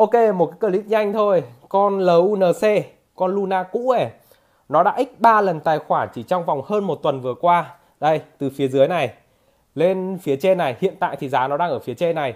Ok, một cái clip nhanh thôi. Con LUNC, con Luna cũ ấy, nó đã x 3 lần tài khoản chỉ trong vòng hơn một tuần vừa qua. Đây, từ phía dưới này lên phía trên này, hiện tại thì giá nó đang ở phía trên này.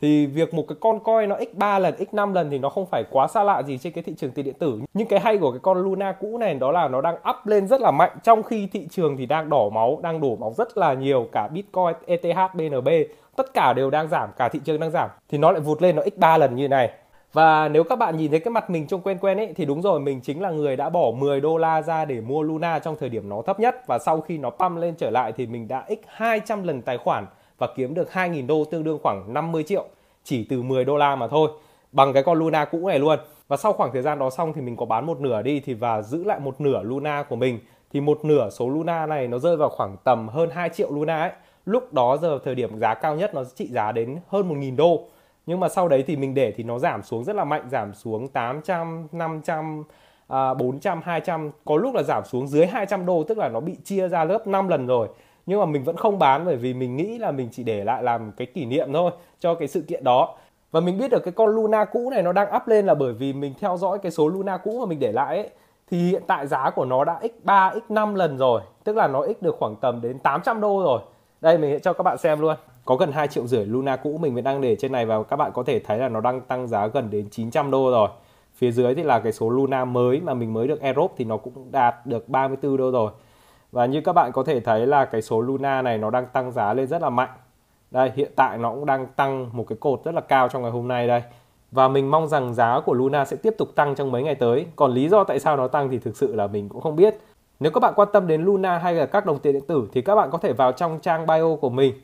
Thì việc một cái con coin nó x3 lần, x5 lần thì nó không phải quá xa lạ gì trên cái thị trường tiền điện tử. Nhưng cái hay của cái con Luna cũ này đó là nó đang up lên rất là mạnh. Trong khi thị trường thì đang đỏ máu, đang đổ máu rất là nhiều. Cả Bitcoin, ETH, BNB, tất cả đều đang giảm, cả thị trường đang giảm. Thì nó lại vụt lên nó x3 lần như này. Và nếu các bạn nhìn thấy cái mặt mình trông quen quen ấy thì đúng rồi mình chính là người đã bỏ 10 đô la ra để mua Luna trong thời điểm nó thấp nhất. Và sau khi nó pump lên trở lại thì mình đã x 200 lần tài khoản và kiếm được 2.000 đô tương đương khoảng 50 triệu chỉ từ 10 đô la mà thôi bằng cái con Luna cũ này luôn. Và sau khoảng thời gian đó xong thì mình có bán một nửa đi thì và giữ lại một nửa Luna của mình. Thì một nửa số Luna này nó rơi vào khoảng tầm hơn 2 triệu Luna ấy. Lúc đó giờ thời điểm giá cao nhất nó trị giá đến hơn 1.000 đô. Nhưng mà sau đấy thì mình để thì nó giảm xuống rất là mạnh giảm xuống 800 500 à, 400 200 có lúc là giảm xuống dưới 200 đô tức là nó bị chia ra lớp 5 lần rồi nhưng mà mình vẫn không bán bởi vì mình nghĩ là mình chỉ để lại làm cái kỷ niệm thôi cho cái sự kiện đó. Và mình biết được cái con Luna cũ này nó đang up lên là bởi vì mình theo dõi cái số Luna cũ mà mình để lại ấy, thì hiện tại giá của nó đã x3 x5 lần rồi. Tức là nó x được khoảng tầm đến 800 đô rồi. Đây, mình sẽ cho các bạn xem luôn. Có gần 2 triệu rưỡi Luna cũ mình mới đang để trên này và các bạn có thể thấy là nó đang tăng giá gần đến 900 đô rồi. Phía dưới thì là cái số Luna mới mà mình mới được Europe thì nó cũng đạt được 34 đô rồi và như các bạn có thể thấy là cái số Luna này nó đang tăng giá lên rất là mạnh. Đây, hiện tại nó cũng đang tăng một cái cột rất là cao trong ngày hôm nay đây. Và mình mong rằng giá của Luna sẽ tiếp tục tăng trong mấy ngày tới. Còn lý do tại sao nó tăng thì thực sự là mình cũng không biết. Nếu các bạn quan tâm đến Luna hay là các đồng tiền điện tử thì các bạn có thể vào trong trang bio của mình.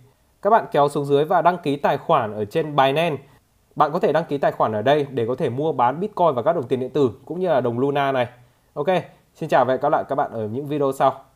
Các bạn kéo xuống dưới và đăng ký tài khoản ở trên Binance. Bạn có thể đăng ký tài khoản ở đây để có thể mua bán Bitcoin và các đồng tiền điện tử cũng như là đồng Luna này. Ok, xin chào và hẹn gặp lại các bạn ở những video sau.